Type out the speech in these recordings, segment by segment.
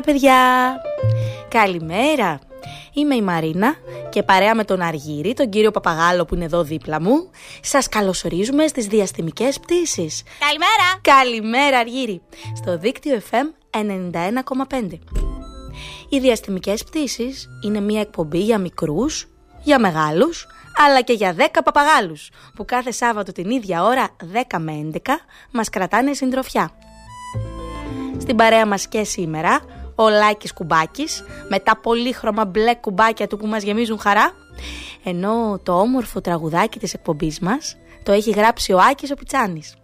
Καλημέρα παιδιά. Καλημέρα. Είμαι η Μαρίνα και παρέα με τον Αργύρι, τον κύριο Παπαγάλο που είναι εδώ δίπλα μου Σας καλωσορίζουμε στις διαστημικές πτήσεις. Καλημέρα! Καλημέρα Αργύρι Στο δίκτυο FM 91,5 Οι διαστημικές πτήσεις είναι μια εκπομπή για μικρούς, για μεγάλους αλλά και για 10 παπαγάλους που κάθε Σάββατο την ίδια ώρα 10 με 11 μας κρατάνε συντροφιά. Στην παρέα μας και σήμερα ο Λάκης Κουμπάκης με τα πολύχρωμα μπλε κουμπάκια του που μας γεμίζουν χαρά ενώ το όμορφο τραγουδάκι της εκπομπής μας το έχει γράψει ο Άκης ο Πιτσάνης.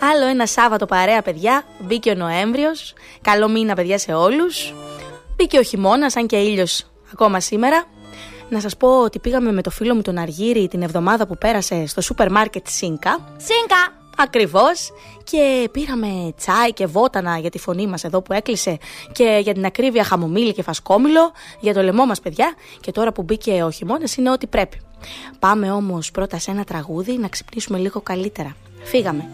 Άλλο ένα Σάββατο παρέα παιδιά, μπήκε ο Νοέμβριος, καλό μήνα παιδιά σε όλους, μπήκε ο χειμώνας αν και ήλιος ακόμα σήμερα. Να σας πω ότι πήγαμε με το φίλο μου τον Αργύρι την εβδομάδα που πέρασε στο σούπερ μάρκετ Σίνκα Σίνκα! Ακριβώς και πήραμε τσάι και βότανα για τη φωνή μας εδώ που έκλεισε και για την ακρίβεια χαμομήλι και φασκόμηλο για το λαιμό μας παιδιά και τώρα που μπήκε ο χειμώνας είναι ό,τι πρέπει. Πάμε όμως πρώτα σε ένα τραγούδι να ξυπνήσουμε λίγο καλύτερα. Φύγαμε.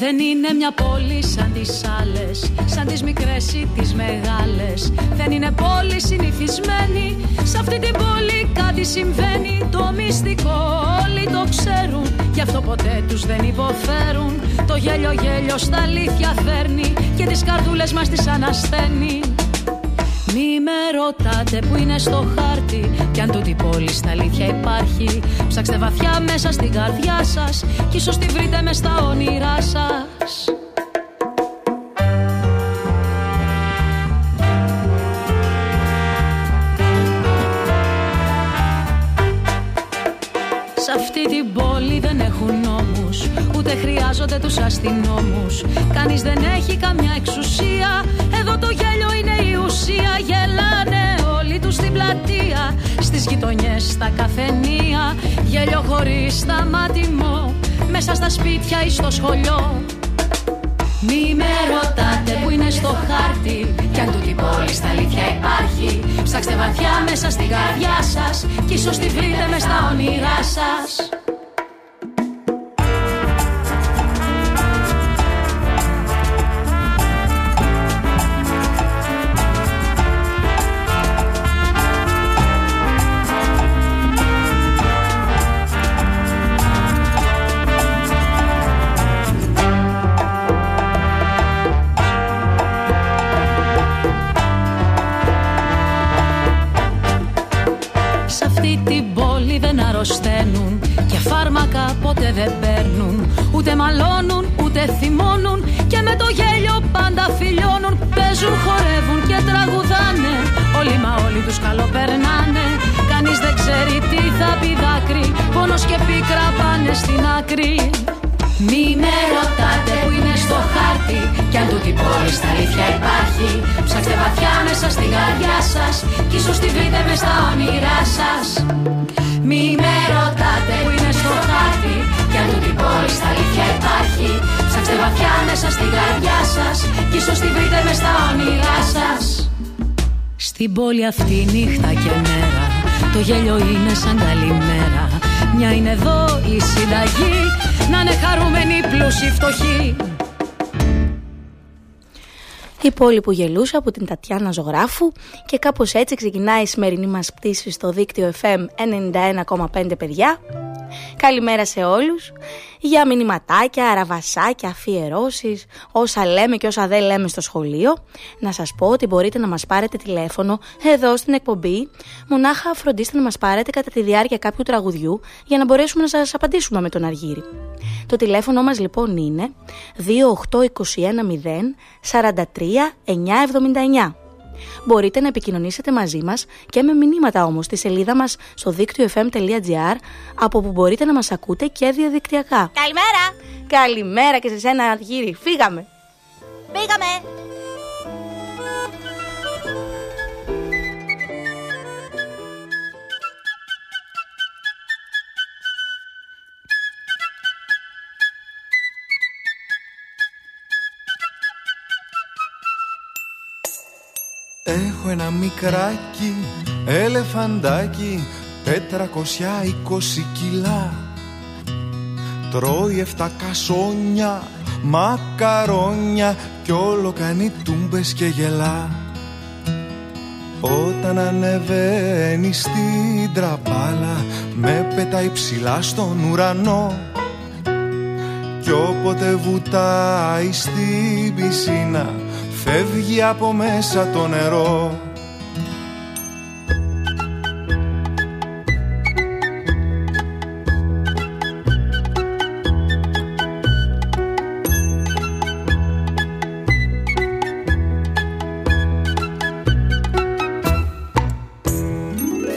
Δεν είναι μια πόλη σαν τις άλλες Σαν τις μικρές ή τις μεγάλες. Δεν είναι πόλη συνηθισμένη Σε αυτή την πόλη κάτι συμβαίνει. Το μυστικό όλοι το ξέρουν Γι' αυτό ποτέ τους δεν υποφέρουν. Το γέλιο γέλιο στα αλήθεια φέρνει Και τις καρδούλες μας τις ανασθαίνει μη με ρωτάτε που είναι στο χάρτη Κι αν τούτη πόλη στα αλήθεια υπάρχει. Ψάξτε βαθιά μέσα στην καρδιά σας Κι ίσως τη βρείτε μες στα όνειρά σας χρειάζονται τους αστυνόμους. Κανείς δεν έχει καμιά εξουσία. Εδώ το γέλιο είναι η ουσία. Γελάνε όλοι τους στην πλατεία Στις γειτονιές, στα καφενεία. Γέλιο χωρίς σταματημό Μέσα στα σπίτια ή στο σχολείο. Μη με ρωτάτε που είναι στο χάρτη Κι αν τούτη πόλη στα αλήθεια υπάρχει. Ψάξτε βαθιά μέσα στην καρδιά σας Κι ίσως τη βρείτε μες στα όνειρά σας Πόνος και πίκρα πάνε στην άκρη. Μη με ρωτάτε που είναι στο χάρτη. Κι αν τούτη πόλη στα αλήθεια υπάρχει Ψάξτε βαθιά μέσα στην καρδιά σας Κι ίσως τη βρείτε μες στα όνειρά σας. Μη με ρωτάτε που είναι στο χάρτη. Κι αν τούτη πόλη στα αλήθεια υπάρχει Ψάξτε Είστε βαθιά μέσα στην καρδιά σας Κι ίσως τη βρείτε μες στα όνειρά σας. Στην πόλη αυτή νύχτα και μέρα Το γέλιο είναι σαν καλημέρα Μια είναι εδώ η συνταγή Να είναι χαρούμενοι πλούσιοι φτωχοί η πόλη που γελούσε από την Τατιάνα Ζωγράφου και κάπως έτσι ξεκινάει η σημερινή μας πτήση στο δίκτυο FM 91,5 παιδιά. Καλημέρα σε όλους για μηνυματάκια, αραβασάκια, αφιερώσεις, όσα λέμε και όσα δεν λέμε στο σχολείο. Να σας πω ότι μπορείτε να μας πάρετε τηλέφωνο εδώ στην εκπομπή. Μονάχα φροντίστε να μας πάρετε κατά τη διάρκεια κάποιου τραγουδιού για να μπορέσουμε να σας απαντήσουμε με τον Αργύρι. Το τηλέφωνο μας λοιπόν είναι 28210 43 979. Μπορείτε να επικοινωνήσετε μαζί μας και με μηνύματα όμως στη σελίδα μας στο δίκτυο fm.gr από που μπορείτε να μας ακούτε και διαδικτυακά. Καλημέρα! Καλημέρα και σε σένα Αργύρι, φύγαμε! Φύγαμε! Έχω ένα μικράκι ελεφαντάκι 420 κιλά. Τρώει εφτά κασόνια, μακαρόνια Κι όλο κάνει τούμπες και γελά. Όταν ανεβαίνει στην τραπάλα Με πετάει ψηλά στον ουρανό. Κι όποτε βουτάει στην πισίνα Φεύγει από μέσα το νερό.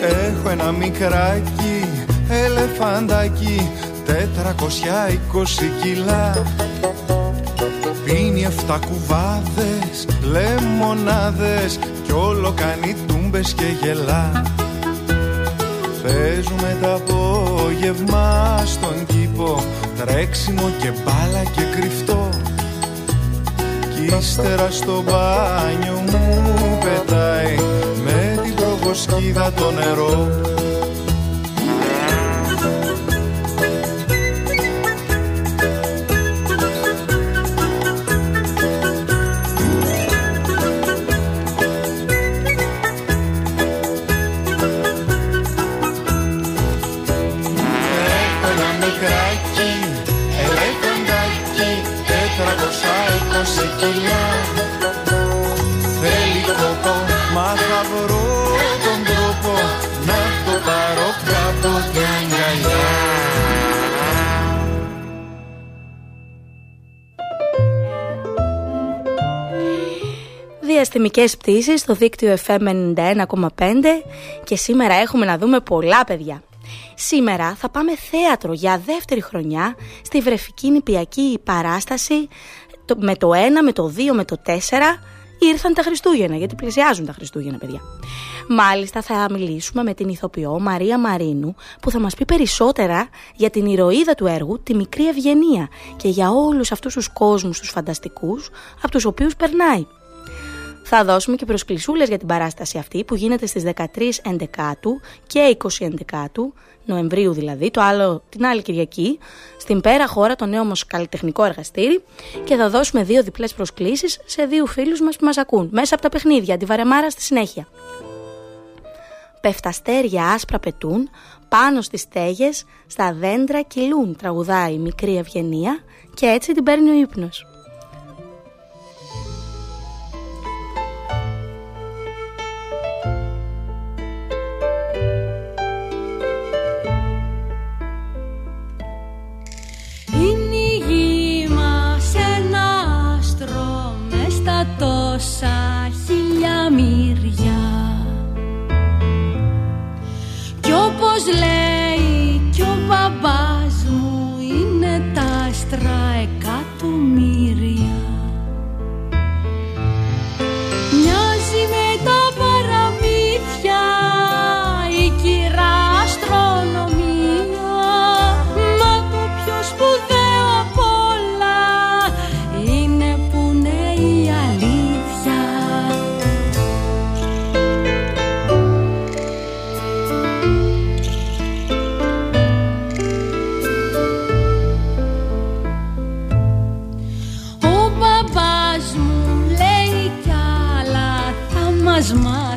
Έχω ένα μικράκι ελεφαντάκι 420 κιλά Πίνει εφτά κουβάδες, λεμονάδες Κι όλο κάνει τούμπες και γελά. Παίζουμε τα απόγευμα στον κήπο Τρέξιμο και μπάλα και κρυφτό. Κι ύστερα στο μπάνιο μου πετάει Με την προβοσκίδα το νερό διαστημικές πτήσεις στο δίκτυο FM 91,5 και σήμερα έχουμε να δούμε πολλά παιδιά. Σήμερα θα πάμε θέατρο για δεύτερη χρονιά στη βρεφική νηπιακή παράσταση με το 1, με το 2, με το 4 ήρθαν τα Χριστούγεννα, γιατί πλησιάζουν τα Χριστούγεννα, παιδιά. Μάλιστα, θα μιλήσουμε με την ηθοποιό Μαρία Μαρίνου, που θα μας πει περισσότερα για την ηρωίδα του έργου, τη μικρή Ευγενία, και για όλους αυτούς τους κόσμους, τους φανταστικούς, από τους οποίους περνάει. Θα δώσουμε και προσκλησούλες για την παράσταση αυτή που γίνεται στις 13 Εντεκάτου και 20 Εντεκάτου, Νοεμβρίου δηλαδή, το άλλο, την άλλη Κυριακή, στην πέρα χώρα το νέο μας καλλιτεχνικό εργαστήρι και θα δώσουμε δύο διπλές προσκλήσεις σε δύο φίλους μας που μας ακούν, μέσα από τα παιχνίδια, τη βαρεμάρα στη συνέχεια. Πεφταστέρια άσπρα πετούν, πάνω στις στέγες, στα δέντρα κυλούν, τραγουδάει η μικρή Ευγενία και έτσι την παίρνει ο ύπνος. Τόσα χιλιά μυριά Κι όπως λέει μας μάθει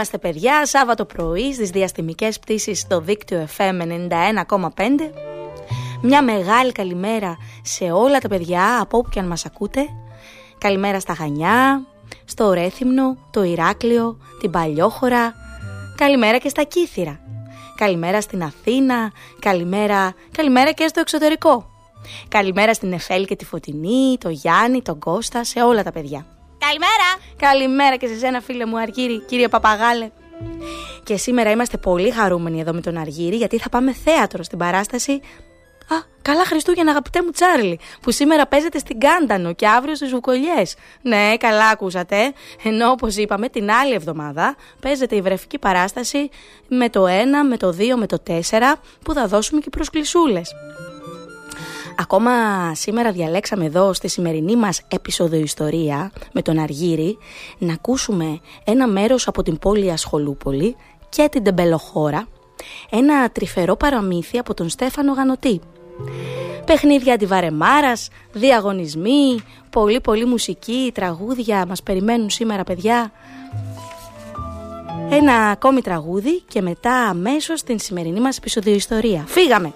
είμαστε παιδιά, Σάββατο πρωί στις διαστημικές πτήσεις στο δίκτυο FM 91,5. Μια μεγάλη καλημέρα σε όλα τα παιδιά από όπου και αν μας ακούτε. Καλημέρα στα Χανιά, στο Ρέθυμνο, το Ηράκλειο, την Παλιόχώρα. Καλημέρα και στα Κύθυρα. Καλημέρα στην Αθήνα, καλημέρα, καλημέρα και στο εξωτερικό. Καλημέρα στην Εφέλ και τη Φωτεινή, το Γιάννη, τον Κώστα, σε όλα τα παιδιά. Καλημέρα! Καλημέρα και σε σένα φίλε μου Αργύρι, κύριε Παπαγάλε. Και σήμερα είμαστε πολύ χαρούμενοι εδώ με τον Αργύρι γιατί θα πάμε θέατρο στην παράσταση Α, καλά Χριστούγεννα αγαπητέ μου Τσάρλι, που σήμερα παίζεται στην Κάντανο και αύριο στις Βουκολιές. Ναι, καλά ακούσατε. Ενώ όπως είπαμε την άλλη εβδομάδα παίζεται η βρεφική παράσταση με το 1, με το 2, με το 4 που θα δώσουμε και προσκλησούλες. Ακόμα σήμερα διαλέξαμε εδώ στη σημερινή μας ιστορία με τον Αργύρι να ακούσουμε ένα μέρος από την πόλη Ασχολούπολη και την Τεμπελοχώρα, ένα τρυφερό παραμύθι από τον Στέφανο Γανοτή. Παιχνίδια αντιβαρεμάρας, διαγωνισμοί, πολύ πολύ μουσική, τραγούδια μας περιμένουν σήμερα παιδιά. Ένα ακόμη τραγούδι και μετά αμέσως την σημερινή μας ιστορία. Φύγαμε!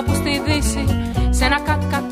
Κάπου στη δύση Σε ένα κακακαπηλιό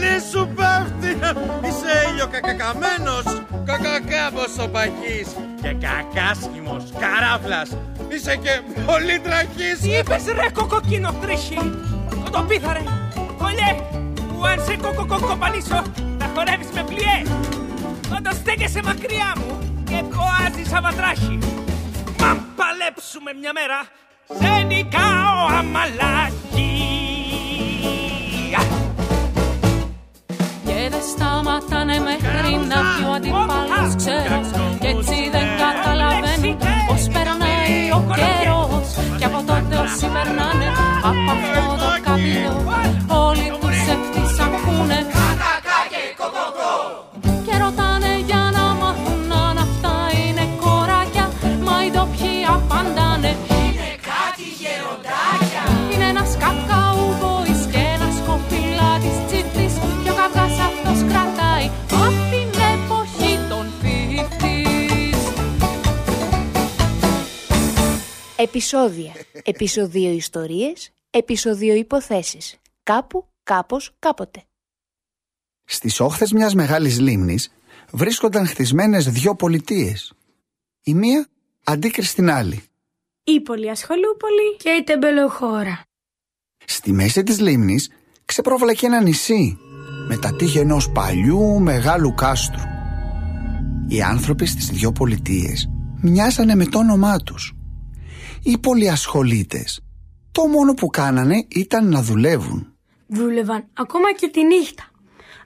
το μαλλί σου πέφτει Είσαι ήλιο κακακαμένος, κακακάμπος ο παχής και κακάσχημος καράβλας Είσαι και πολύ τραχής. Τι είπες ρε κοκοκίνο τρίχη Το πίθαρε Κολλιέ που αν σε κοκοκοκοπανίσω θα χορεύεις με πλιέ Όταν στέκεσαι μακριά μου και κοάζεις αβατράχη Μα παλέψουμε μια μέρα σε νικάω αμαλάκι Επισόδια. Επισοδίο ιστορίες. Επισοδίο υποθέσεις. Κάπου, κάπως, κάποτε. Στις όχθες μιας μεγάλης λίμνης βρίσκονταν χτισμένες δυο πολιτείες. Η μία αντίκριση στην άλλη. Η Πολυασχολούπολη και η Τεμπελοχώρα. Στη μέση της λίμνης ξεπρόβλακε ένα νησί με τα τείχη ενός παλιού μεγάλου κάστρου. Οι άνθρωποι στις δυο πολιτείες μοιάζανε με το όνομά τους. Οι πολυασχολίτες το μόνο που κάνανε ήταν να δουλεύουν. Δούλευαν ακόμα και τη νύχτα.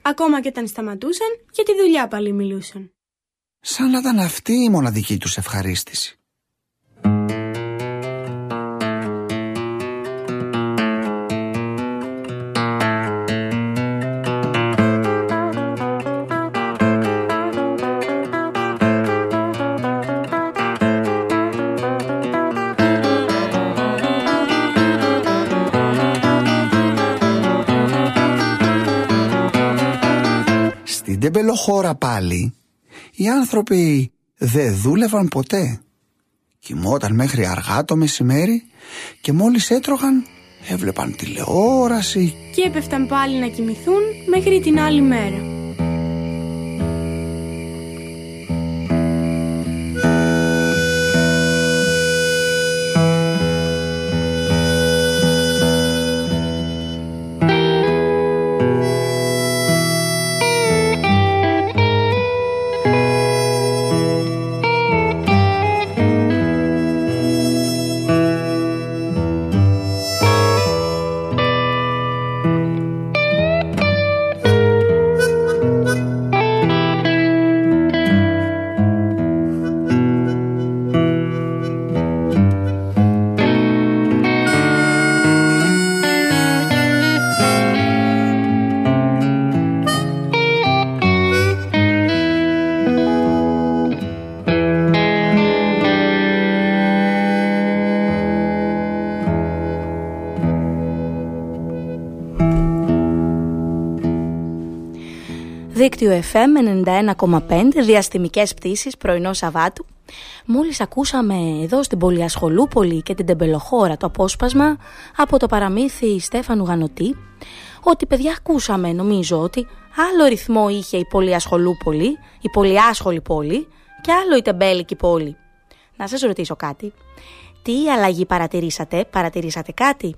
Ακόμα και όταν σταματούσαν για τη δουλειά πάλι μιλούσαν. Σαν να ήταν αυτή η μοναδική τους ευχαρίστηση. Στην τεμπελοχώρα πάλι οι άνθρωποι δεν δούλευαν ποτέ. Κοιμόταν μέχρι αργά το μεσημέρι και μόλις έτρωγαν έβλεπαν τηλεόραση Και έπεφταν πάλι να κοιμηθούν μέχρι την άλλη μέρα. Δίκτυο FM 91,5 διαστημικές πτήσεις πρωινό Σαββάτου. Μόλις ακούσαμε εδώ στην Πολυασχολούπολη και την Τεμπελοχώρα το απόσπασμα από το παραμύθι Στέφανου Γανωτή ότι παιδιά ακούσαμε νομίζω ότι άλλο ρυθμό είχε η Πολυασχολούπολη, η Πολυάσχολη πόλη και άλλο η Τεμπέλικη πόλη. Να σας ρωτήσω κάτι. Τι αλλαγή παρατηρήσατε, παρατηρήσατε κάτι;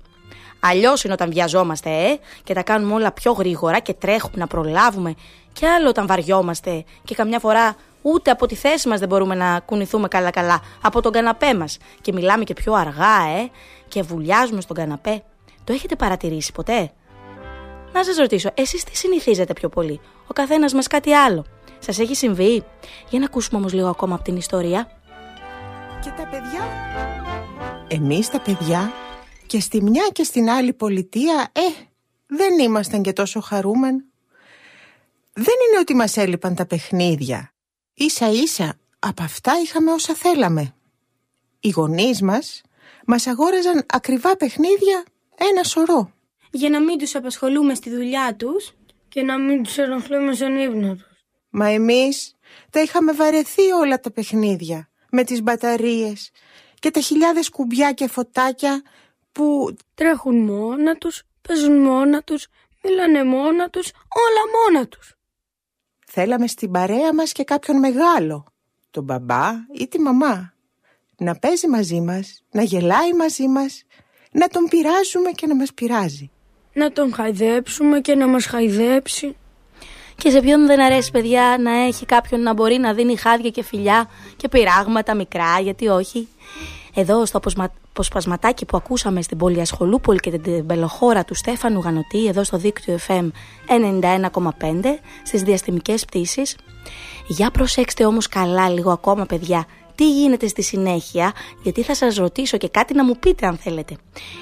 Αλλιώς είναι όταν βιαζόμαστε, ε, και τα κάνουμε όλα πιο γρήγορα και τρέχουμε να προλάβουμε. Και άλλο όταν βαριόμαστε και καμιά φορά ούτε από τη θέση μας δεν μπορούμε να κουνηθούμε καλά-καλά από τον καναπέ μας. Και μιλάμε και πιο αργά, ε, και βουλιάζουμε στον καναπέ. Το έχετε παρατηρήσει ποτέ; Να σας ρωτήσω, εσείς τι συνηθίζετε πιο πολύ, ο καθένας μας κάτι άλλο. Σας έχει συμβεί; Για να ακούσουμε όμως λίγο ακόμα από την ιστορία. Και τα παιδιά; Εμείς τα παιδιά και στη μια και στην άλλη πολιτεία, ε, δεν ήμασταν και τόσο χαρούμενοι. Δεν είναι ότι μας έλειπαν τα παιχνίδια. Ίσα ίσα από αυτά είχαμε όσα θέλαμε. Οι γονείς μας μας αγόραζαν ακριβά παιχνίδια ένα σωρό. Για να μην τους απασχολούμε στη δουλειά τους και να μην τους ενοχλούμε στον ύπνο τους. Μα εμείς τα είχαμε βαρεθεί όλα τα παιχνίδια με τις μπαταρίες και τα χιλιάδες κουμπιά και φωτάκια που Τρέχουν μόνα τους, παίζουν μόνα τους, μιλάνε μόνα τους, όλα μόνα τους. θέλαμε στην παρέα μας και κάποιον μεγάλο, τον μπαμπά ή τη μαμά. Να παίζει μαζί μας, να γελάει μαζί μας, να τον πειράζουμε και να μας πειράζει. Να τον χαϊδέψουμε και να μας χαϊδέψει. Και σε ποιον δεν αρέσει παιδιά να έχει κάποιον να μπορεί να δίνει χάδια και φιλιά και πειράγματα μικρά, γιατί όχι. Εδώ στο αποσπασματάκι που ακούσαμε στην Πολυασχολούπολη και την πελοχώρα του Στέφανου Γανωτή, εδώ στο δίκτυο FM 91,5, στις διαστημικές πτήσεις. Για προσέξτε όμως καλά λίγο ακόμα παιδιά, τι γίνεται στη συνέχεια, γιατί θα σας ρωτήσω και κάτι να μου πείτε αν θέλετε.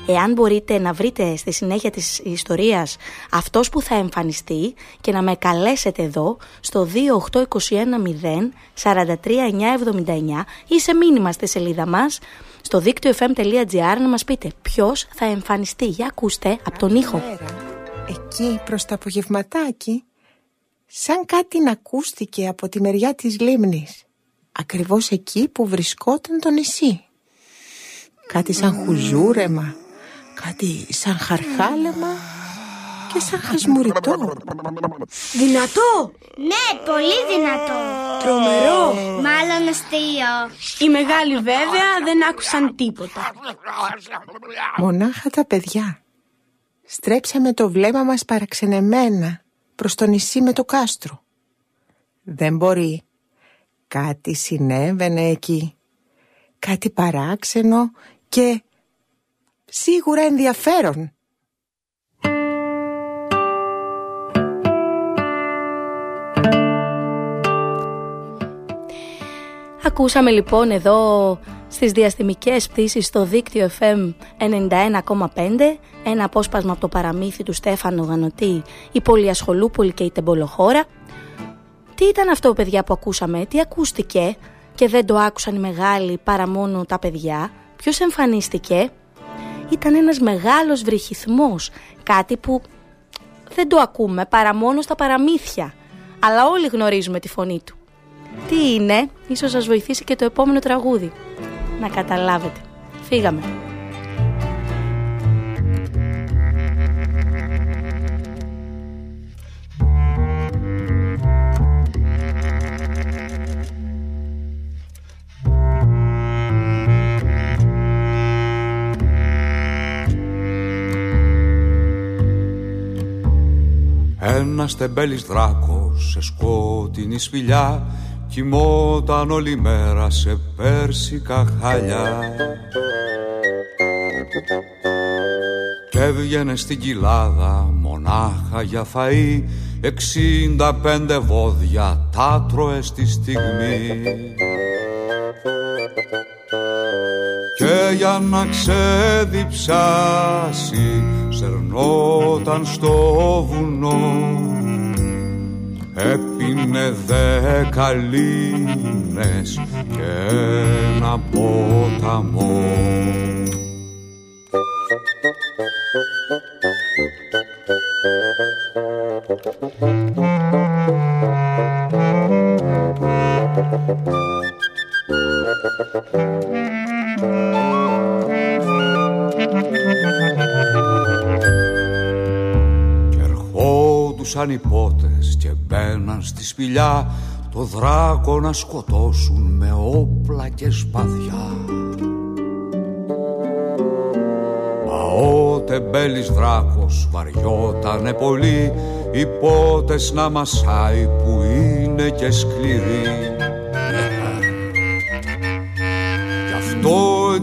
Εάν μπορείτε να βρείτε στη συνέχεια της ιστορίας αυτός που θα εμφανιστεί και να με καλέσετε εδώ στο 28210 43979 ή σε μήνυμα στη σελίδα μας στο δίκτυο fm.gr να μας πείτε ποιος θα εμφανιστεί. Για ακούστε από τον ήχο. Εκεί προς το απογευματάκι, σαν κάτι να ακούστηκε από τη μεριά της λίμνης. Ακριβώς εκεί που βρισκόταν το νησί. Κάτι σαν χουζούρεμα, κάτι σαν χαρχάλεμα και σαν χασμουριτό. Δυνατό! Ναι, πολύ δυνατό. Τρομερό! Μάλλον αστείο. Οι μεγάλοι βέβαια δεν άκουσαν τίποτα. Μονάχα τα παιδιά. Στρέψαμε το βλέμμα μας παραξενεμένα προς το νησί με το κάστρο. Δεν μπορεί. Κάτι συνέβαινε εκεί. Κάτι παράξενο και σίγουρα ενδιαφέρον. Ακούσαμε λοιπόν εδώ στις διαστημικές πτήσεις στο δίκτυο FM 91,5 ένα απόσπασμα από το παραμύθι του Στέφανο Γανωτή «Η Πολυασχολούπολη και η Τεμπολοχώρα». Τι ήταν αυτό παιδιά που ακούσαμε, τι ακούστηκε και δεν το άκουσαν οι μεγάλοι παρά μόνο τα παιδιά, ποιος εμφανίστηκε; Ήταν ένας μεγάλος βρυχυθμός, κάτι που δεν το ακούμε παρά μόνο στα παραμύθια, αλλά όλοι γνωρίζουμε τη φωνή του. Τι είναι, ίσως σας βοηθήσει και το επόμενο τραγούδι. Να καταλάβετε. Φύγαμε. Ένας τεμπέλης δράκος σε σκότεινη σπηλιά Κοιμόταν όλη μέρα σε πέρσικα χαλιά Κι έβγαινε στην κοιλάδα μονάχα για φαΐ Εξήντα πέντε βόδια τα τρώε στη στιγμή. Και για να ξεδιψάσει σερνόταν στο βουνό έπινε δέκα λίμνες και ένα ποταμό ερχόντουσαν οι πότες και μπαίναν στη σπηλιά το δράκο να σκοτώσουν με όπλα και σπαθιά. Μα ο τεμπέλης δράκος βαριότανε πολύ οι πότες να μασάει που είναι και σκληροί.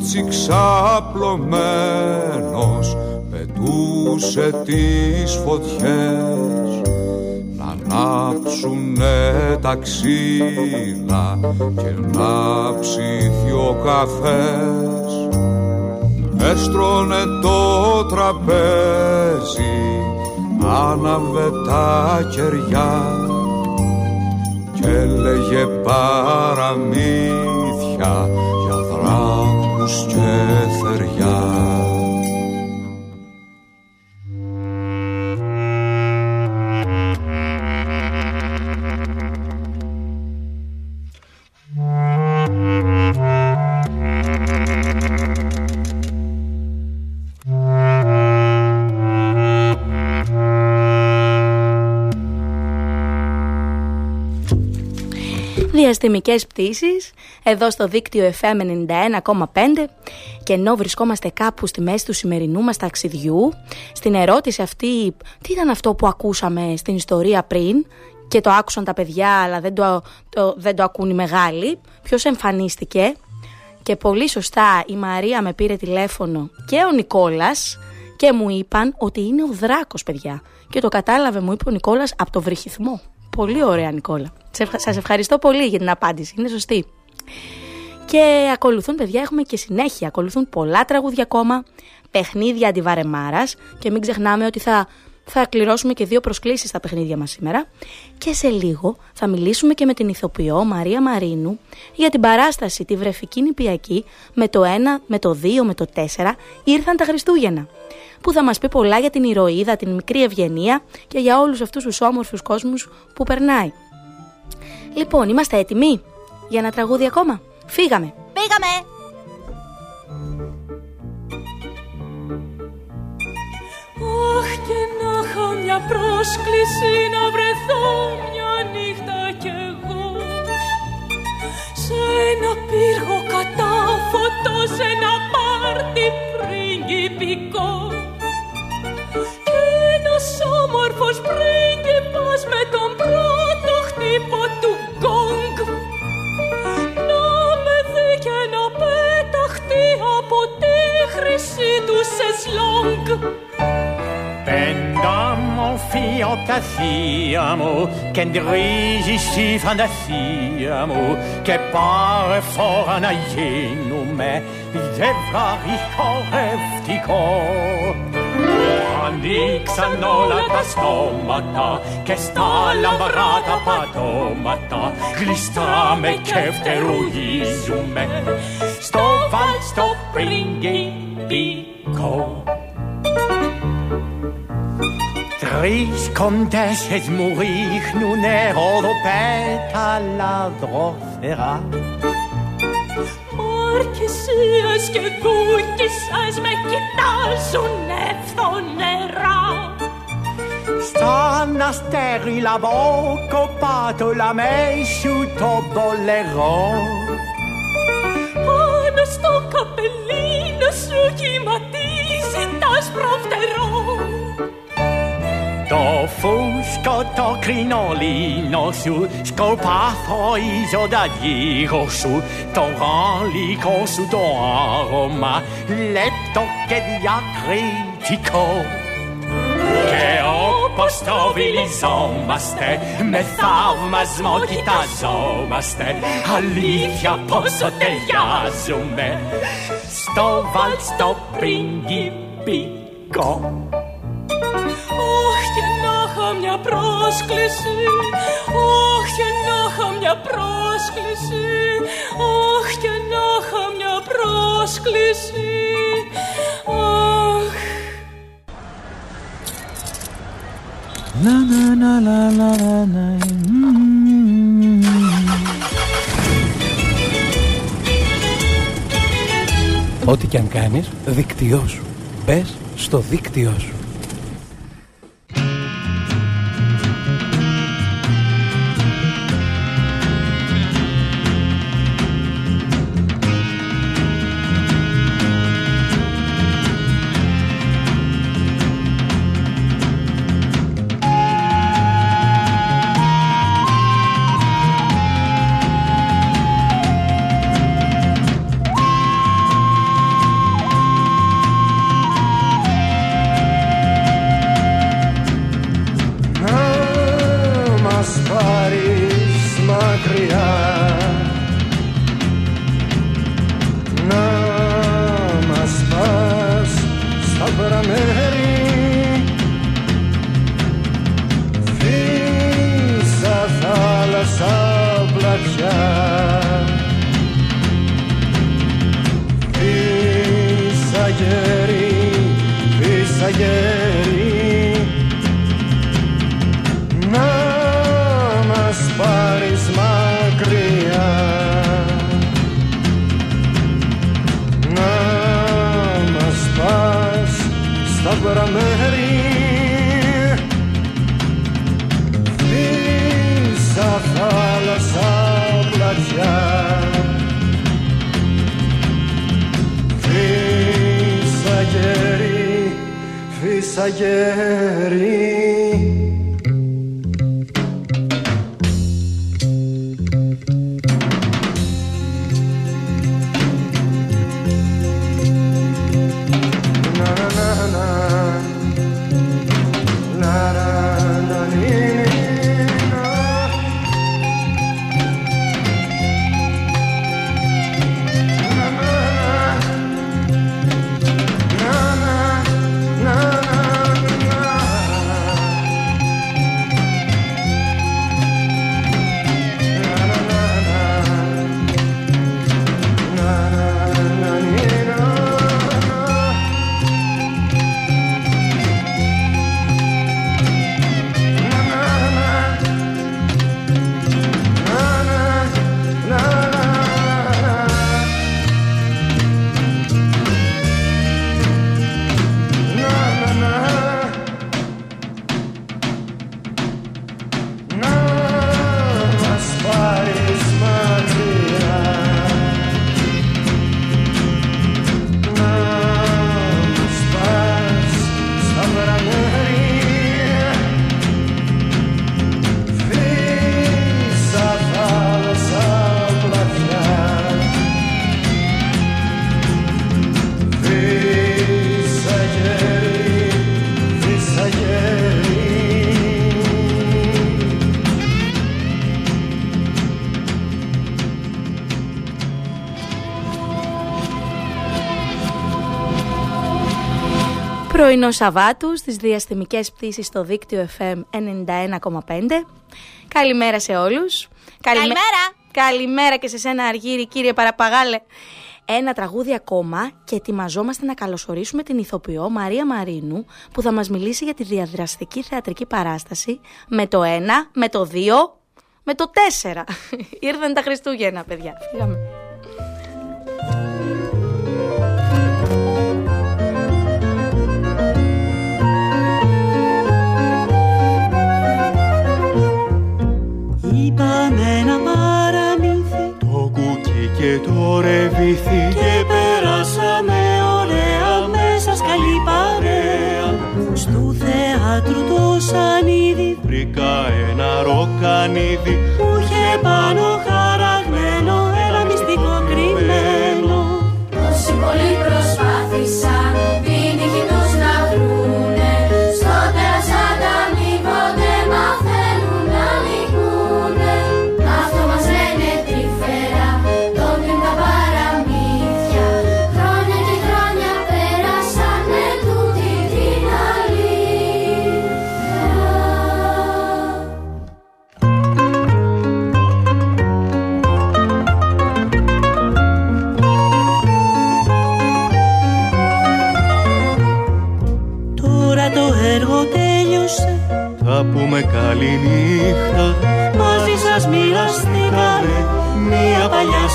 Έτσι ξαπλωμένος πετούσε τις φωτιές. να ανάψουνε τα ξύλα και να ψήθει ο καφές. Έστρωνε το τραπέζι άναβε τα κεριά και έλεγε παραμύθια και θεριά διαστημικές πτήσεις εδώ στο δίκτυο FM 91,5 και ενώ βρισκόμαστε κάπου στη μέση του σημερινού μας ταξιδιού στην ερώτηση αυτή τι ήταν αυτό που ακούσαμε στην ιστορία πριν και το άκουσαν τα παιδιά αλλά δεν το, το, δεν το ακούν οι μεγάλοι. Ποιος εμφανίστηκε και πολύ σωστά η Μαρία με πήρε τηλέφωνο και ο Νικόλας και μου είπαν ότι είναι ο Δράκος παιδιά. Και το κατάλαβε μου είπε ο Νικόλας από το βρυχυθμό. Πολύ ωραία Νικόλα. Σας ευχαριστώ πολύ για την απάντηση, είναι σωστή. Και ακολουθούν παιδιά, έχουμε και συνέχεια, ακολουθούν πολλά τραγούδια ακόμα, παιχνίδια αντιβαρεμάρας και μην ξεχνάμε ότι θα θα κληρώσουμε και δύο προσκλήσεις στα παιχνίδια μας σήμερα και σε λίγο θα μιλήσουμε και με την ηθοποιό Μαρία Μαρίνου για την παράσταση τη βρεφική νηπιακή με το 1, με το 2, με το 4 ήρθαν τα Χριστούγεννα που θα μας πει πολλά για την ηρωίδα, την μικρή ευγενία και για όλους αυτούς τους όμορφους κόσμους που περνάει. Λοιπόν, είμαστε έτοιμοι για ένα τραγούδι ακόμα; Φύγαμε! Πήγαμε! Μια πρόσκληση να βρεθώ μια νύχτα κι εγώ. Σε ένα πύργο κατάφωτο, σε ένα πάρτι πριγκιπικό και ένας όμορφος πρίγκιπας με τον πρώτο χτύπο του γκόγκ. Να με δει και να πέταχτεί από τη χρυσή του σεσλόγκ Pendam fantasiamo, che drigi si fantasiamo, che pare for na jenume, vari horeftico. Anixano la tastomata, che sta lambarata patomata, glistrame kefteru izume, sto val sto pringi pico. Τρεις κοντέσες μου ρίχνουνε ροδοπέτα λαδροφερά Μαρκησίες και δούκισσες με κοιτάζουνε φθονερά Σαν αστέρι λαβό κοπάτο λαμέσου το μπολερό Πάνω στο καπελίνο σου κυματίζει τα σπροφτερό το φούσκο το κρινολίνο σου σκορπαθροίζω da γύρω σου το γαλλικό σου το άρωμα λεπτό και διακριτικό. Και όπως το βιλιζόμαστε με θαυμασμό κοιταζόμαστε αλήθεια πόσο ταιριάζουμε. Στο βάλτ στο πριγκιπικό μια πρόσκληση. Αχ και να είχα μια πρόσκληση. Αχ και να είχα μια πρόσκληση. Αχ. Να να να να να να Ό,τι και αν κάνεις, δίκτυό σου. Μπες στο δίκτυό σου. mirar. μαγέρι Πρωινό Σαββάτου στις διαστημικές πτήσεις στο δίκτυο FM 91,5. Καλημέρα σε όλους. Καλημέρα. Καλημέρα και σε σένα Αργύρι κύριε Παραπαγάλε. Ένα τραγούδι ακόμα και ετοιμαζόμαστε να καλωσορίσουμε την ηθοποιό Μαρία Μαρίνου που θα μας μιλήσει για τη διαδραστική θεατρική παράσταση με το 1, με το 2, με το 4. Ήρθαν τα Χριστούγεννα παιδιά. Φύγαμε. Είπαμε ένα παραμύθι. Το κουκί και το ρεβίθι. Και πέρασαμε ωραία μέσα σκαλή παρέα Στου θεάτρου το σανίδι. Βρήκα ένα ροκανίδι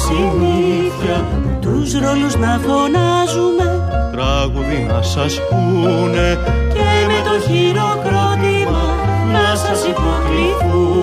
συνήθεια. Τους ρόλους να φωνάζουμε. Τραγούδι να σας πούνε. Και με το χειροκρότημα Να σας υποκληθούνε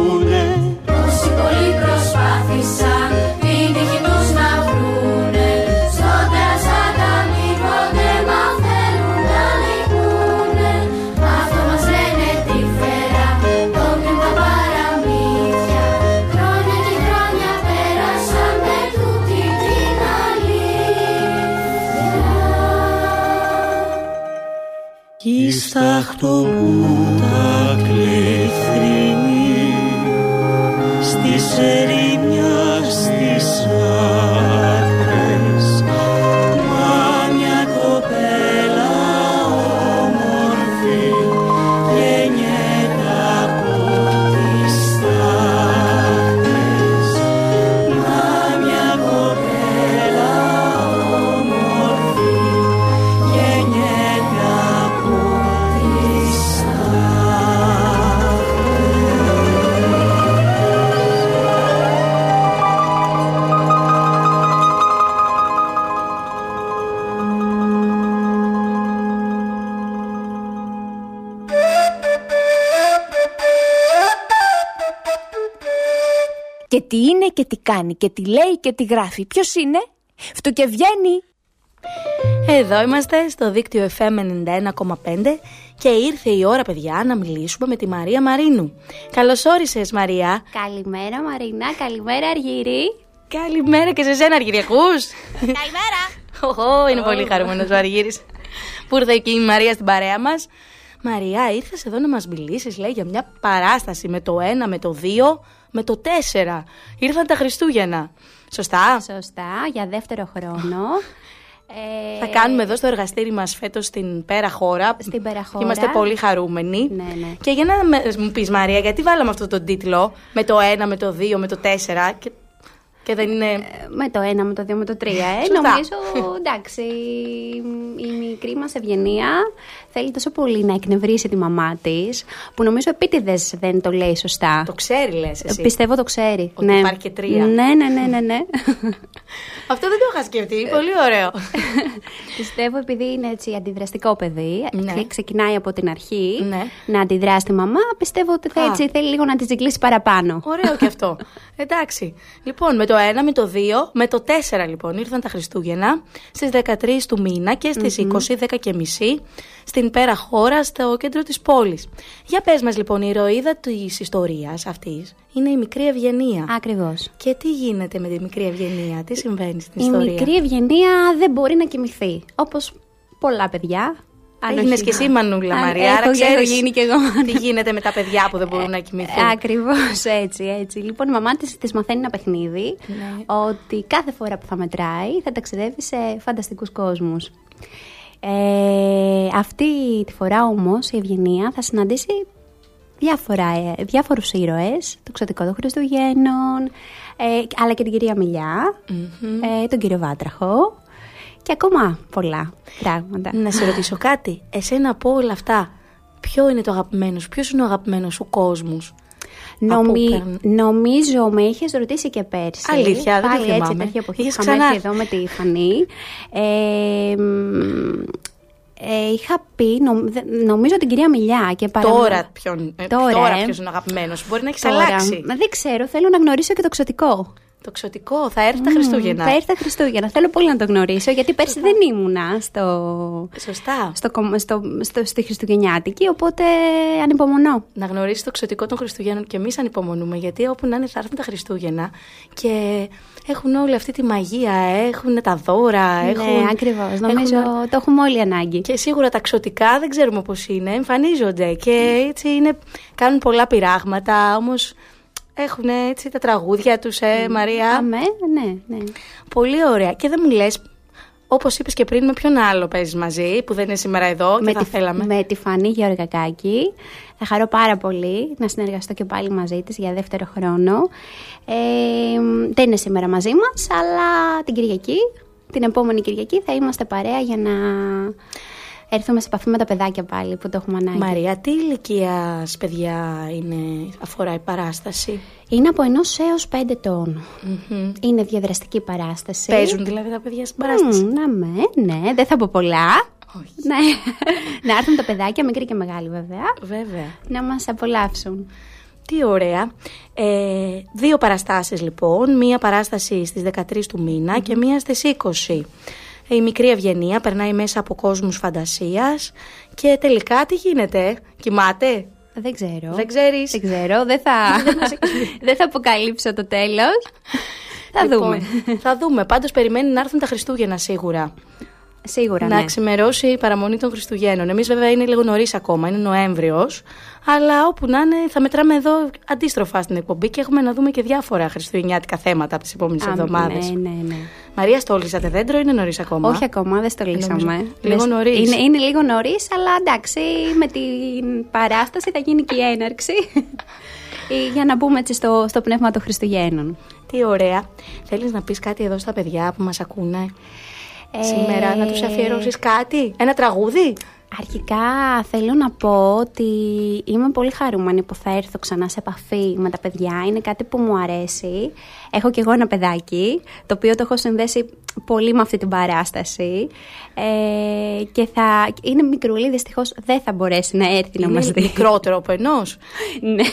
Και τι είναι και τι κάνει και τι λέει και τι γράφει. Ποιος είναι; Φτου και βγαίνει. Εδώ είμαστε στο δίκτυο FM 91,5 και ήρθε η ώρα παιδιά να μιλήσουμε με τη Μαρία Μαρίνου. Καλώς όρισες Μαρία. Καλημέρα Μαρίνα, καλημέρα Αργύρι. Καλημέρα και σε σένα Αργύρι, ακούς; Καλημέρα. Οχο, είναι πολύ χαρούμενος ο Αργύρης που ήρθε και η Μαρία στην παρέα μας. Μαρία, ήρθες εδώ να μας μιλήσεις, λέει, για μια παράσταση με το 1, με το 2, με το 4. Ήρθαν τα Χριστούγεννα. Σωστά; Σωστά, για δεύτερο χρόνο. Ε, Θα κάνουμε εδώ στο εργαστήρι μας φέτος στην Πέρα Χώρα. Στην Πέρα Χώρα. Είμαστε πολύ χαρούμενοι. Ναι, ναι. Και για να με- μου πεις Μαρία, γιατί βάλαμε αυτό τον τίτλο με το 1, με το 2, με το 4 και, και δεν είναι... Με το 1, με το 2, με το 3. Ε. Σωστά. Νομίζω, εντάξει, η μικρή μας Ευγενία θέλει τόσο πολύ να εκνευρίσει τη μαμά της, που νομίζω επίτηδες δεν το λέει σωστά. Το ξέρει λες εσύ. Πιστεύω το ξέρει. Ότι ναι. υπάρχει και τρία. Ναι, ναι, ναι, ναι. ναι. Αυτό δεν το είχα σκεφτεί. Πολύ ωραίο. Πιστεύω επειδή είναι έτσι αντιδραστικό παιδί, Ναι. και ξεκινάει από την αρχή Ναι. να αντιδράσει στη μαμά, πιστεύω ότι θα Α. έτσι θέλει λίγο να τη ζυγκλίσει παραπάνω. Ωραίο και αυτό. Εντάξει. Λοιπόν, με το 1, με το 2, με το 4 λοιπόν ήρθαν τα Χριστούγεννα στις 13 του μήνα και στις 20, 10 και μισή στην πέρα χώρα στο κέντρο της πόλης. Για πες μας λοιπόν, η ηρωίδα της ιστορίας αυτής είναι η μικρή Ευγενία. Ακριβώς. Και τι γίνεται με τη μικρή Ευγενία, τι συμβαίνει στην Η ιστορία; μικρή Ευγενία δεν μπορεί να κοιμηθεί. Όπως πολλά παιδιά. Αν Έγινες όχι και εσύ να- Μανούλα Αν- Μαρία, έχω, άρα έχω ξέρεις γίνει και εγώ. τι γίνεται με τα παιδιά που δεν μπορούν να κοιμηθούν. Ακριβώς έτσι, έτσι. Λοιπόν, η μαμά της της μαθαίνει ένα παιχνίδι Ναι. ότι κάθε φορά που θα μετράει θα ταξιδεύει σε φανταστικούς κόσμους. Ε, αυτή τη φορά όμως η Ευγενία θα συναντήσει διάφορα, ε, διάφορους ήρωες, το ξωτικό των Χριστουγέννων, ε, αλλά και την κυρία Μιλιά, ε, τον κύριο Βάτραχο και ακόμα πολλά πράγματα. Να σε ρωτήσω κάτι. Εσένα από όλα αυτά, ποιο είναι το αγαπημένος σου, ποιος είναι ο αγαπημένος σου κόσμος; Νομι... Από πέραν- Νομίζω με είχες ρωτήσει και πέρσι. Αλήθεια, δεν το Πάλι έτσι θυμάμαι. τέτοια εποχή. Είχες Είχαμε έρθει ξανάρθει. εδώ με τη Φανή. Ε, μ, ε, είχα πει, νομ- δε- νομίζω την κυρία Μιλιά και παραμένω- Τώρα, ποιον, ε, Τώρα, τώρα ε. ποιος είναι ο αγαπημένος σου. Μπορεί να έχεις Τώρα. αλλάξει. Μα δεν ξέρω, θέλω να γνωρίσω και το ξωτικό. Το ξωτικό θα έρθει τα Μμμ, Χριστούγεννα. Θα έρθει τα Χριστούγεννα. Θέλω πολύ να το γνωρίσω, γιατί πέρσι δεν ήμουνα στο, Σωστά. στο, κομ- στο, στο, στη Χριστουγεννιάτικη, οπότε ανυπομονώ. Να γνωρίσει το ξωτικό των Χριστουγέννων και εμείς ανυπομονούμε. Γιατί όπου να είναι θα έρθουν τα Χριστούγεννα και έχουν όλη αυτή τη μαγεία, έχουν τα δώρα. έχουν, Ναι, ακριβώς. Νομίζω το έχουμε όλοι ανάγκη. Και σίγουρα τα ξωτικά δεν ξέρουμε πώς είναι, εμφανίζονται και έτσι είναι, κάνουν πολλά πειράγματα. Όμως έχουν έτσι τα τραγούδια τους, ε, Μαρία. Αμέ, ναι, ναι. Πολύ ωραία. Και δεν μου λες, όπως είπες και πριν, με ποιον άλλο παίζεις μαζί που δεν είναι σήμερα εδώ και με, θα τη, θέλαμε; με τη Φανή Γεωργακάκη. Θα χαρώ πάρα πολύ να συνεργαστώ και πάλι μαζί της για δεύτερο χρόνο. Ε, δεν είναι σήμερα μαζί μας, αλλά την Κυριακή, την επόμενη Κυριακή θα είμαστε παρέα για να έρθουμε σε επαφή με τα παιδάκια πάλι που το έχουμε ανάγκη. Μαρία, τι ηλικίας παιδιά είναι, αφορά η παράσταση; Είναι από ενός έως πέντε ετών. Είναι διαδραστική παράσταση. Παίζουν δηλαδή τα παιδιά στην παράσταση; Μμμ, να με, ναι, δεν θα πω πολλά. Ναι. να έρθουν τα παιδάκια, μικρή και μεγάλη βέβαια. Βέβαια. Να μας απολαύσουν. Τι ωραία. Ε, δύο παραστάσεις λοιπόν. Μία παράσταση στις 13 του μηνα και μία στις 20. Η μικρή Ευγενία περνάει μέσα από κόσμους φαντασίας και τελικά τι γίνεται, κοιμάται; Δεν ξέρω. Δεν ξέρεις. Δεν ξέρω. Δεν θα, δεν θα αποκαλύψω το τέλος. θα Λοιπόν, δούμε. Θα δούμε. Πάντως περιμένει να έρθουν τα Χριστούγεννα σίγουρα. Σίγουρα, να ναι. ξημερώσει η παραμονή των Χριστουγέννων. Εμείς, βέβαια, είναι λίγο νωρίς ακόμα, είναι Νοέμβριος. Αλλά όπου να είναι, θα μετράμε εδώ αντίστροφα στην εκπομπή και έχουμε να δούμε και διάφορα χριστουγεννιάτικα θέματα από τις επόμενες Α, εβδομάδες. Ναι, ναι, ναι. Μαρία, στόλισατε δέντρο, είναι νωρίς ακόμα; Όχι ακόμα, δεν στολίσαμε. Νομίζω. Λίγο Δεν- νωρίς. Είναι, είναι λίγο νωρίς, αλλά εντάξει, με την παράσταση θα γίνει και η έναρξη. Ε, για να μπούμε έτσι στο, στο πνεύμα των Χριστουγέννων. Τι ωραία. Θέλεις να πεις κάτι εδώ στα παιδιά που μας ακούνε; Σήμερα, να τους αφιερώσεις κάτι, ένα τραγούδι; Αρχικά θέλω να πω ότι είμαι πολύ χαρούμενη που θα έρθω ξανά σε επαφή με τα παιδιά. Είναι κάτι που μου αρέσει. Έχω κι εγώ ένα παιδάκι, το οποίο το έχω συνδέσει πολύ με αυτή την παράσταση. Ε, και θα... Είναι μικρούλι, δυστυχώς δεν θα μπορέσει να έρθει να Είναι μας δει. μικρότερο από ενός. ναι.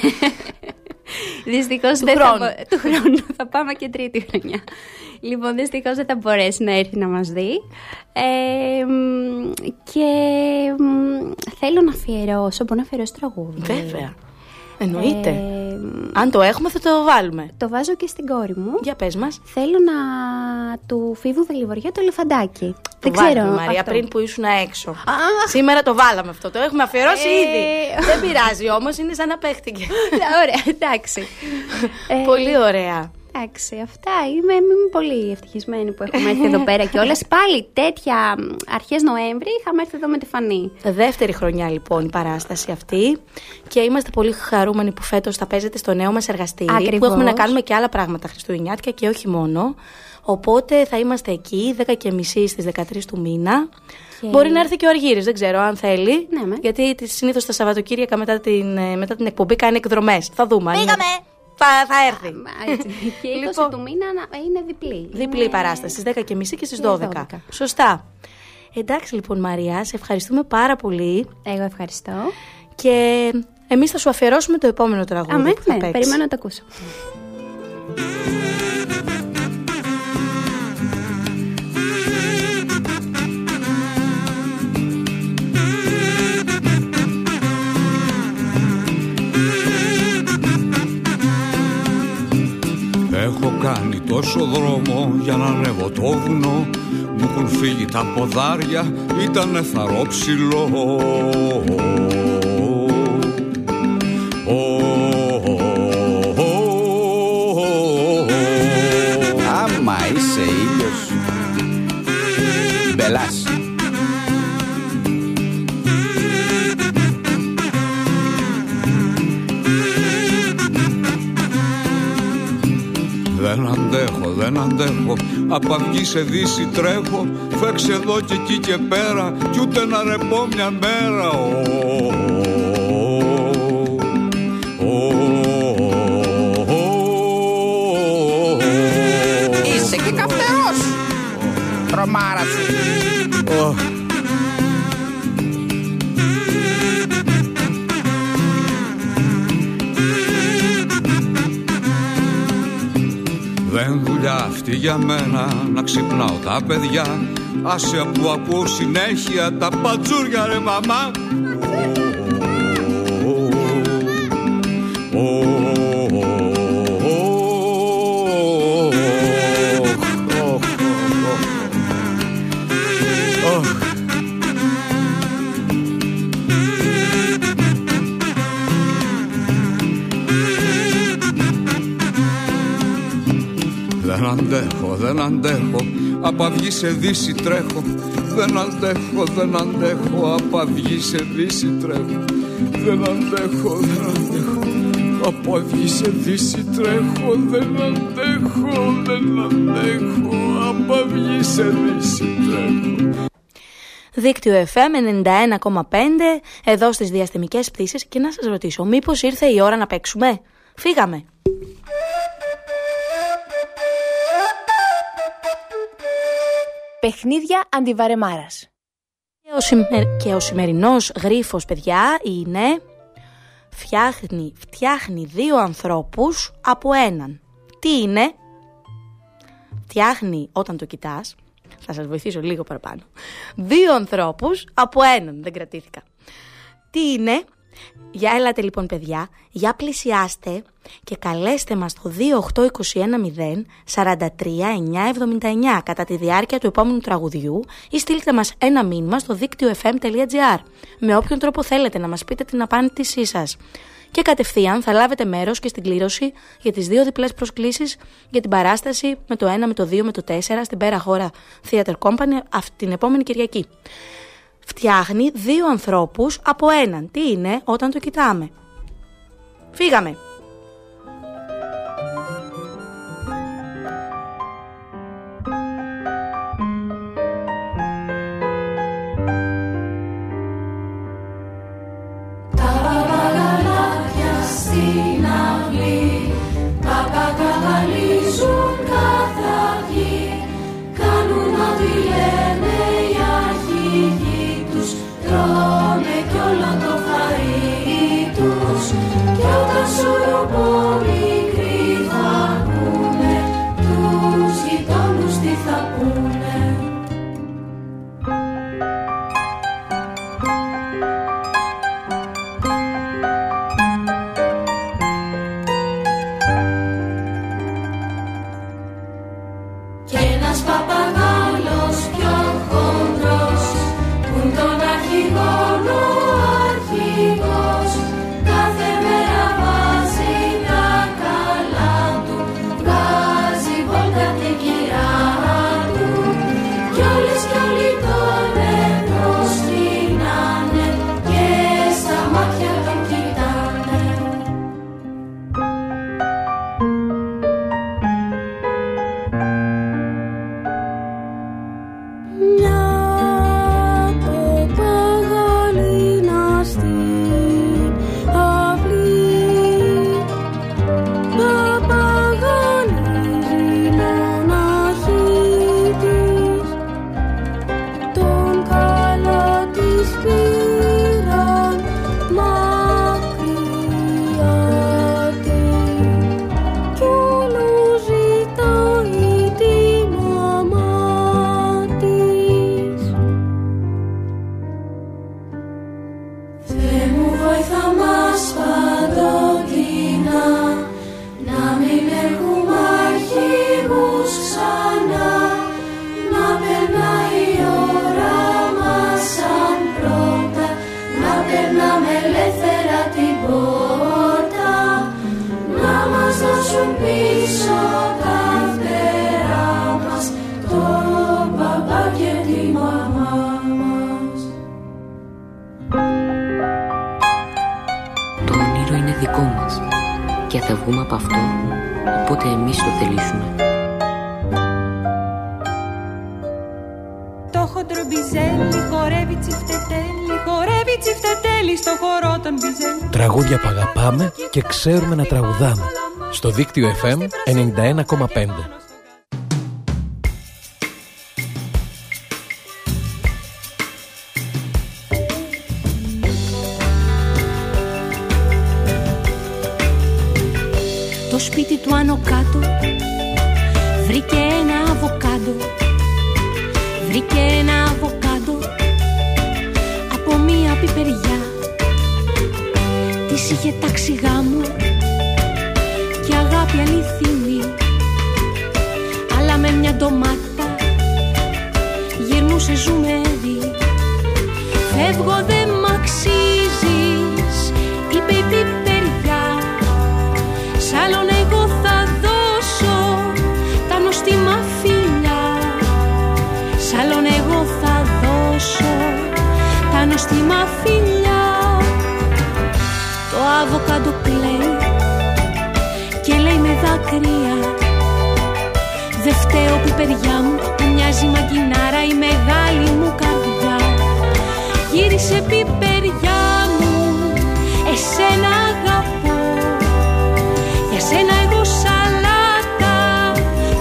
Δυστυχώς Του δεν χρόνου. θα μπο- του χρόνου. θα πάμε και τρίτη χρονιά. Λοιπόν, δυστυχώς δεν θα μπορέσει να έρθει να μας δει. Ε, μ, και μ, θέλω να αφιερώσω. Μπορώ να αφιερώσω τραγούδι. Βέβαια. Εννοείται. Ε, Αν το έχουμε, θα το βάλουμε. Το βάζω και στην κόρη μου. Για πες μας. Θέλω να του φίβου Δελιβοριά το ελεφαντάκι. Το δεν ξέρω. βάλουμε, Μαρία, αυτό. πριν που ήσουν έξω. Σήμερα το βάλαμε αυτό. Το έχουμε αφιερώσει Ε. ήδη. Δεν πειράζει όμως, είναι σαν να παίχτηκε. Ωραία, εντάξει. Ε, Πολύ ωραία. Εντάξει, αυτά. Είμαι, είμαι πολύ ευτυχισμένη που έχουμε έρθει εδώ πέρα και όλε. Πάλι τέτοια αρχές Νοέμβρη είχαμε έρθει εδώ με τη φανή. Δεύτερη χρονιά λοιπόν η παράσταση αυτή και είμαστε πολύ χαρούμενοι που φέτος θα παίζετε στο νέο μας εργαστήρι Ακριβώς. που έχουμε να κάνουμε και άλλα πράγματα χριστουγεννιάτικα και όχι μόνο. Οπότε θα είμαστε εκεί 10 και μισή στις 13 του μήνα. Και- Μπορεί να έρθει και ο Αργύρης, δεν ξέρω αν θέλει. Ναι, με. Γιατί τη- συνήθως τα Σαββατοκύριακα μετά την, ε, μετά την εκπομπή κάνει εκδρομές. Θα δούμε. αν είναι- Πήγαμε. Θα, θα έρθει. Α, έτσι. και 20 Λοιπόν. του μήνα να- είναι διπλή. Διπλή Είναι- παράσταση στις 10 και μισή και στις Και 12. 12. Σωστά. Εντάξει λοιπόν Μαρία, σε ευχαριστούμε πάρα πολύ. Εγώ ευχαριστώ. Και εμείς θα σου αφιερώσουμε το επόμενο τραγούδι Αμέ, που θα ναι, παίξεις. περιμένω να το ακούσω. Κάνει τόσο δρόμο για να ανέβω το βουνό. Μου έχουν φύγει τα ποδάρια, ήταν θαρόψιλο αντέχω, δεν αντέχω Απ' αυγή σε δύση τρέχω. Φέξε εδώ και εκεί και πέρα. Κι ούτε να ρεπώ μια μέρα δουλειά αυτή για μένα να ξυπνάω τα παιδιά Άσε που ακούω συνέχεια τα πατζούρια ρε μαμά δεν αντέχω. Απ' αυγή σε δύση τρέχω. Δεν αντέχω, δεν αντέχω. Απ' αυγή σε δύση τρέχω. Δεν αντέχω, δεν αντέχω. Απ' αυγή σε δύση τρέχω. Δεν αντέχω, δεν αντέχω. Απ' αυγή σε δύση τρέχω. Δίκτυο FM 91,5 εδώ στις διαστημικές πτήσεις. Και να σας ρωτήσω μήπως ήρθε η ώρα να παίξουμε; Φύγαμε. Παιχνίδια αντιβαρεμάρας. Και ο, σημε... και ο σημερινός γρίφος, παιδιά, είναι φτιάχνει, φτιάχνει δύο ανθρώπους από έναν. Τι είναι; Φτιάχνει όταν το κοιτάς, θα σας βοηθήσω λίγο παραπάνω, δύο ανθρώπους από έναν, δεν κρατήθηκα. Τι είναι; Για έλατε λοιπόν παιδιά, για πλησιάστε και καλέστε μας το 28210 43979 κατά τη διάρκεια του επόμενου τραγουδιού ή στείλτε μας ένα μήνυμα στο δίκτυο fm.gr με όποιον τρόπο θέλετε να μας πείτε την απάντησή σας. Και κατευθείαν θα λάβετε μέρος και στην κλήρωση για τις δύο διπλές προσκλήσεις για την παράσταση με το 1, με το 2, με το 4 στην Πέρα Χώρα Theater Company αυτή την επόμενη Κυριακή φτιάχνει δύο ανθρώπους από έναν. Τι είναι όταν το κοιτάμε; Φύγαμε. Θα βγούμε από αυτό Οπότε εμείς το θελήσουμε. Το χοντρομπιζέλι χορεύει τσιφτετέλι, χορεύει τσιφτετέλι στο χορό των μπιζέλι. Τραγούδια που αγαπάμε και ξέρουμε να τραγουδάμε. Στο δίκτυο FM 91,5. Δε φταίω πιπεριά μου που μοιάζει μαγκινάρα η μεγάλη μου καρδιά. Γύρισε πιπεριά μου εσένα αγαπώ. Για σένα εγώ σαλάτα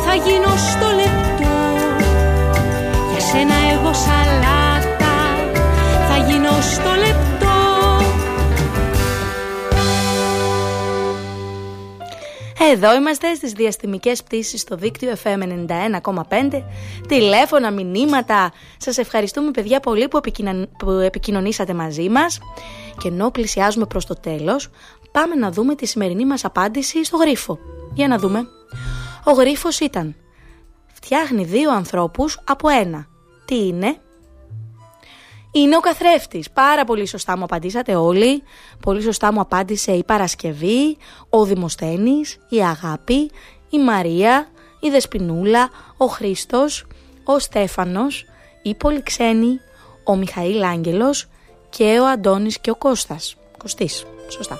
θα γίνω στο λεπτό. Για σένα εγώ σαλάτα θα γίνω στο λεπτό Εδώ είμαστε στις διαστημικές πτήσεις στο δίκτυο FM 91,5 Τηλέφωνα, μηνύματα. Σας ευχαριστούμε παιδιά πολύ που, επικοινων... που επικοινωνήσατε μαζί μας. Και ενώ πλησιάζουμε προς το τέλος Πάμε να δούμε τη σημερινή μας απάντηση στο γρίφο. Για να δούμε. Ο γρίφος ήταν Φτιάχνει δύο ανθρώπους από ένα. Τι είναι; Είναι ο καθρέφτης. Πάρα πολύ σωστά μου απαντήσατε όλοι. Πολύ σωστά μου απάντησε η Παρασκευή, ο Δημοσθένης, η Αγάπη, η Μαρία, η Δεσποινούλα, ο Χρήστος, ο Στέφανος, η Πολυξένη, ο Μιχαήλ Άγγελος και ο Αντώνης και ο Κώστας. Κωστής, σωστά.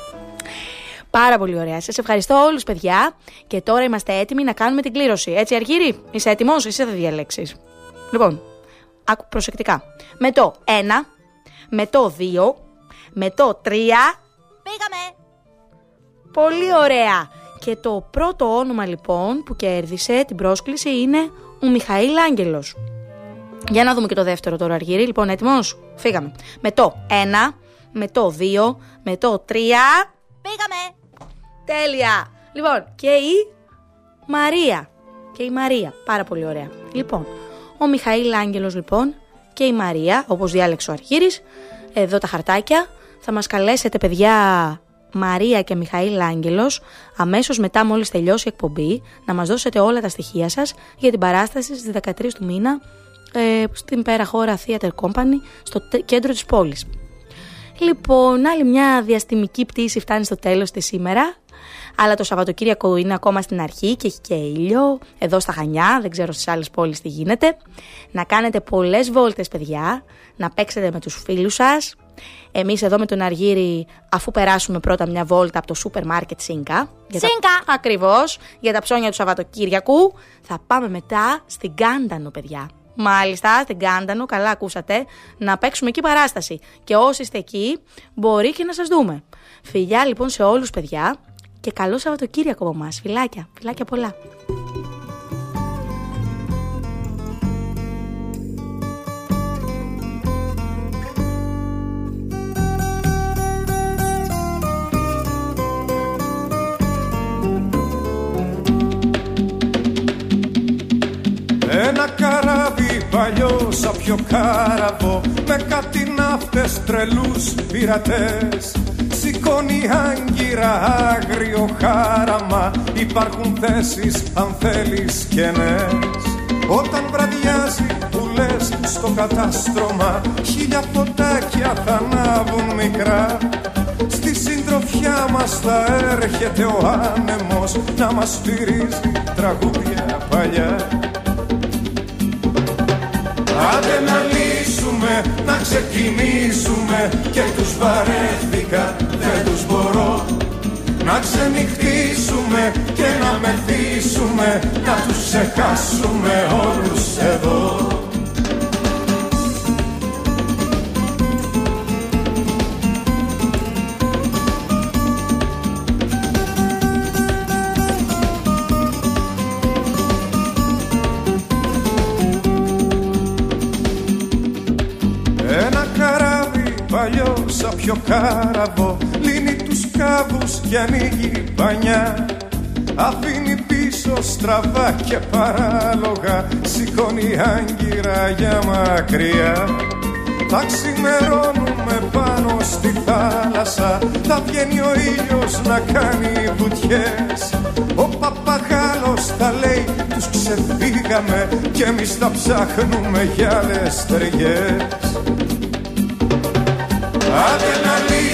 Πάρα πολύ ωραία. Σας ευχαριστώ όλους παιδιά και τώρα είμαστε έτοιμοι να κάνουμε την κλήρωση. Έτσι Αργύρι, είσαι έτοιμος, εσύ θα διαλέξεις. Λοιπόν, άκου προσεκτικά. Με το 1, με το 2, με το 3. Πήγαμε! Πολύ ωραία. Και το πρώτο όνομα λοιπόν που κέρδισε την πρόσκληση είναι ο Μιχαήλ Άγγελος. Για να δούμε και το δεύτερο τώρα Αργύρι. Λοιπόν, έτοιμος; Φύγαμε. Με το 1, με το 2, με το 3. Πήγαμε! Τέλεια. Λοιπόν, και η Μαρία. Και η Μαρία. Πάρα πολύ ωραία. Λοιπόν, ο Μιχαήλ Άγγελος λοιπόν και η Μαρία, όπως διάλεξε ο Αρχήρης, εδώ τα χαρτάκια. Θα μας καλέσετε παιδιά Μαρία και Μιχαήλ Άγγελος αμέσως μετά μόλις τελειώσει η εκπομπή να μας δώσετε όλα τα στοιχεία σας για την παράσταση στις 13 του μήνα ε, στην πέρα χώρα Theater Company στο κέντρο της πόλης. Λοιπόν, άλλη μια διαστημική πτήση φτάνει στο τέλος της σήμερα αλλά το Σαββατοκύριακο είναι ακόμα στην αρχή και έχει και ήλιο, εδώ στα Χανιά, δεν ξέρω στις άλλες πόλεις τι γίνεται. Να κάνετε πολλές βόλτες παιδιά, να παίξετε με τους φίλους σας. Εμείς εδώ με τον Αργύρι, αφού περάσουμε πρώτα μια βόλτα από το σούπερ μάρκετ Σίνκα. Σίνκα! Τα... Ακριβώς, για τα ψώνια του Σαββατοκύριακου. Θα πάμε μετά στην Κάντανο παιδιά. Μάλιστα, στην Κάντανο, καλά ακούσατε, να παίξουμε εκεί παράσταση. Και όσοι είστε εκεί, μπορεί και να σας δούμε. Φιλιά λοιπόν σε όλους παιδιά και καλό Σαββατοκύριακο από εμάς. Φιλάκια, φιλάκια πολλά. Ένα καράβι παλιό σαν πιο κάραβο Με κάτι ναύτες τρελούς πειρατές Σηκώνει άγκυρα άγριο χάραμα Υπάρχουν θέσεις αν θέλεις κενές Όταν βραδιάζει που λες στο κατάστρωμα Χίλια φωτάκια θα ανάβουν μικρά. Στη συντροφιά μας θα έρχεται ο άνεμος Να μας στηρίζει τραγούδια παλιά. Άντε να λύσουμε, να ξεκινήσουμε Και τους βαρέθηκα, δεν τους μπορώ Να ξενυχτήσουμε και να μεθύσουμε Να τους ξεχάσουμε όλους εδώ. Ένα καράβι παλιό σαν πιο κάραβο Λύνει τους κάβους και ανοίγει πανιά Αφήνει πίσω στραβά και παράλογα Σηκώνει άγκυρα για μακριά. Θα ξημερώνουμε πάνω στη θάλασσα Θα βγαίνει ο ήλιος να κάνει βουτιές. Ο παπαγάλος τα λέει τους ξεφύγαμε Κι εμείς τα ψάχνουμε για άλλες ταιριές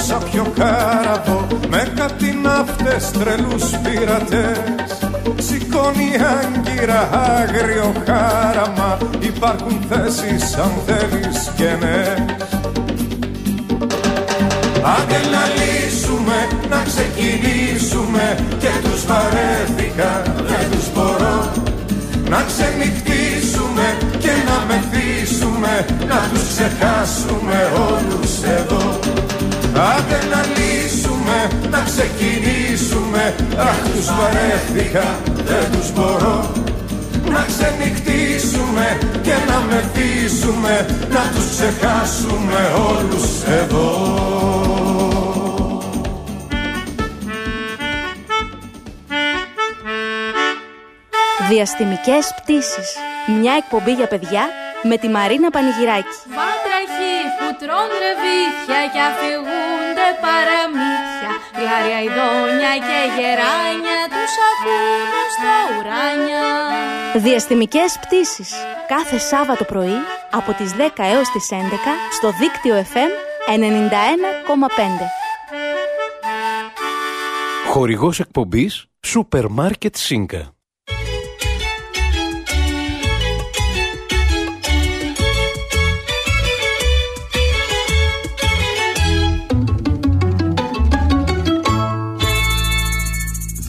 παλιό σαν πιο κάραβο Με κάτι ναύτες τρελούς πειρατές. Σηκώνει άγκυρα άγριο χάραμα Υπάρχουν θέσεις αν θέλεις και ναι. Άντε να λύσουμε, να ξεκινήσουμε Και τους βαρέθηκα, δεν τους μπορώ. Να ξενυχτήσουμε και να μεθύσουμε Να τους ξεχάσουμε όλους εδώ Άντε να λύσουμε, να ξεκινήσουμε Αχ τους βαρέθηκα, δεν τους μπορώ να ξενυχτήσουμε και να μεθύσουμε Να τους ξεχάσουμε όλους εδώ Διαστημικές πτήσεις. Μια εκπομπή για παιδιά με τη Μαρίνα Πανηγυράκη. Βάτραχοι που τρώνε ρεβίθια και αφηγούνται παραμύθια Γλάρια ειδόνια και γεράνια τους ακούνε στα ουράνια Διαστημικές πτήσεις. Κάθε Σάββατο πρωί από τις 10 έως τις 11 στο δίκτυο FM 91,5. Χορηγός εκπομπής Σούπερ Μάρκετ Σίνκα.